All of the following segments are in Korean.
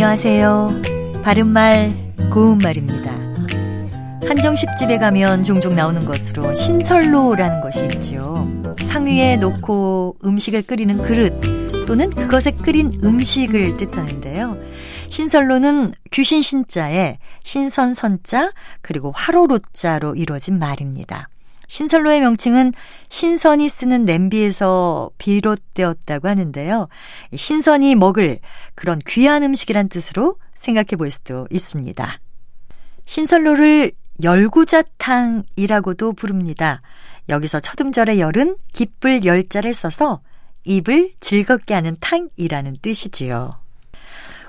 안녕하세요. 바른말, 고운말입니다. 한정식집에 가면 종종 나오는 것으로 신설로라는 것이 있죠. 상위에 놓고 음식을 끓이는 그릇 또는 그것에 끓인 음식을 뜻하는데요. 신설로는 귀신 신자에 신선 선자 그리고 화로로자로 이루어진 말입니다. 신설로의 명칭은 신선이 쓰는 냄비에서 비롯되었다고 하는데요. 신선이 먹을 그런 귀한 음식이란 뜻으로 생각해 볼 수도 있습니다. 신설로를 열구자탕이라고도 부릅니다. 여기서 첫 음절의 열은 기쁠 열자를 써서 입을 즐겁게 하는 탕이라는 뜻이지요.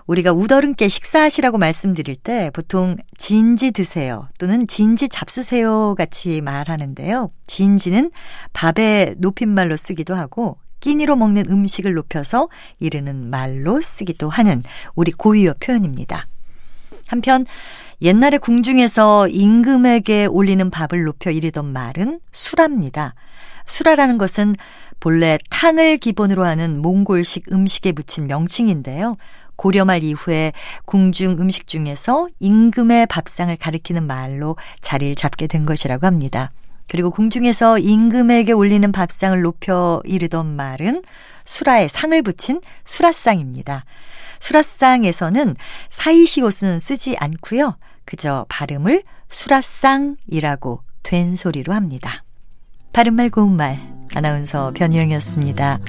우리가 우더른께 식사하시라고 말씀드릴 때 보통 진지 드세요 또는 진지 잡수세요 같이 말하는데요. 진지는 밥의 높임말로 쓰기도 하고 끼니로 먹는 음식을 높여서 이르는 말로 쓰기도 하는 우리 고유어 표현입니다. 한편 옛날에 궁중에서 임금에게 올리는 밥을 높여 이르던 말은 수라입니다. 수라라는 것은 본래 탕을 기본으로 하는 몽골식 음식에 붙인 명칭인데요. 고려말 이후에 궁중 음식 중에서 임금의 밥상을 가리키는 말로 자리를 잡게 된 것이라고 합니다. 그리고 궁중에서 임금에게 올리는 밥상을 높여 이르던 말은 수라에 상을 붙인 수라상입니다. 수라상에서는 사이시옷은 쓰지 않고요. 그저 발음을 수라상이라고 된 소리로 합니다. 바른말 고운말 아나운서 변희영이었습니다.